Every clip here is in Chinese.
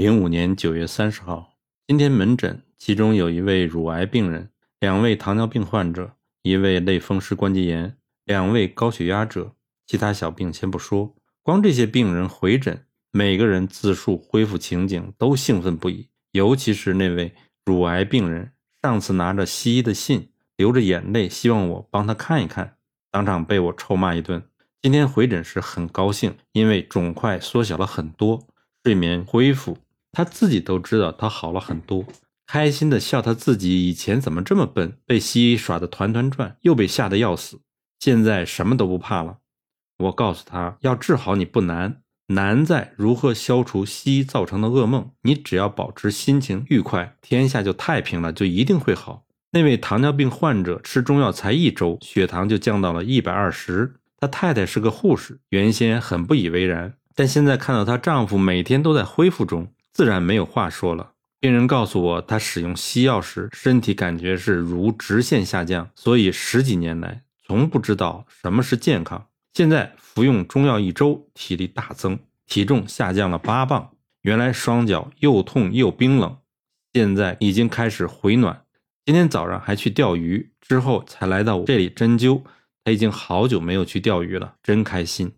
零五年九月三十号，今天门诊，其中有一位乳癌病人，两位糖尿病患者，一位类风湿关节炎，两位高血压者，其他小病先不说，光这些病人回诊，每个人自述恢复情景都兴奋不已，尤其是那位乳癌病人，上次拿着西医的信，流着眼泪，希望我帮他看一看，当场被我臭骂一顿。今天回诊时很高兴，因为肿块缩小了很多，睡眠恢复。他自己都知道他好了很多，开心的笑他自己以前怎么这么笨，被西医耍得团团转，又被吓得要死，现在什么都不怕了。我告诉他，要治好你不难，难在如何消除西医造成的噩梦。你只要保持心情愉快，天下就太平了，就一定会好。那位糖尿病患者吃中药才一周，血糖就降到了一百二十。他太太是个护士，原先很不以为然，但现在看到她丈夫每天都在恢复中。自然没有话说了。病人告诉我，他使用西药时，身体感觉是如直线下降，所以十几年来从不知道什么是健康。现在服用中药一周，体力大增，体重下降了八磅。原来双脚又痛又冰冷，现在已经开始回暖。今天早上还去钓鱼，之后才来到这里针灸。他已经好久没有去钓鱼了，真开心。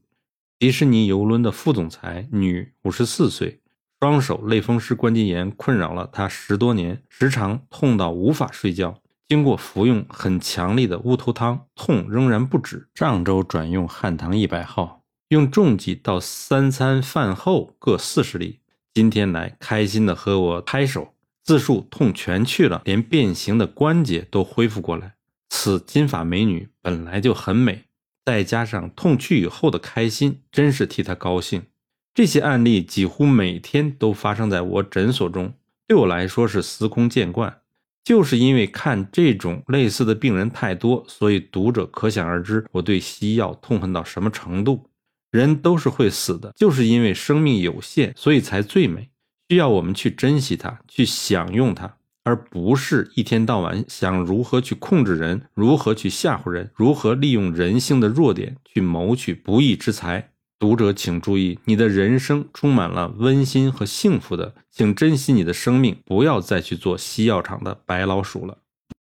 迪士尼游轮的副总裁，女，五十四岁。双手类风湿关节炎困扰了他十多年，时常痛到无法睡觉。经过服用很强力的乌头汤，痛仍然不止。上周转用汉唐一百号，用重剂到三餐饭后各四十粒。今天来开心的和我拍手，自述痛全去了，连变形的关节都恢复过来。此金发美女本来就很美，再加上痛去以后的开心，真是替她高兴。这些案例几乎每天都发生在我诊所中，对我来说是司空见惯。就是因为看这种类似的病人太多，所以读者可想而知我对西药痛恨到什么程度。人都是会死的，就是因为生命有限，所以才最美，需要我们去珍惜它，去享用它，而不是一天到晚想如何去控制人，如何去吓唬人，如何利用人性的弱点去谋取不义之财。读者请注意，你的人生充满了温馨和幸福的，请珍惜你的生命，不要再去做西药厂的白老鼠了。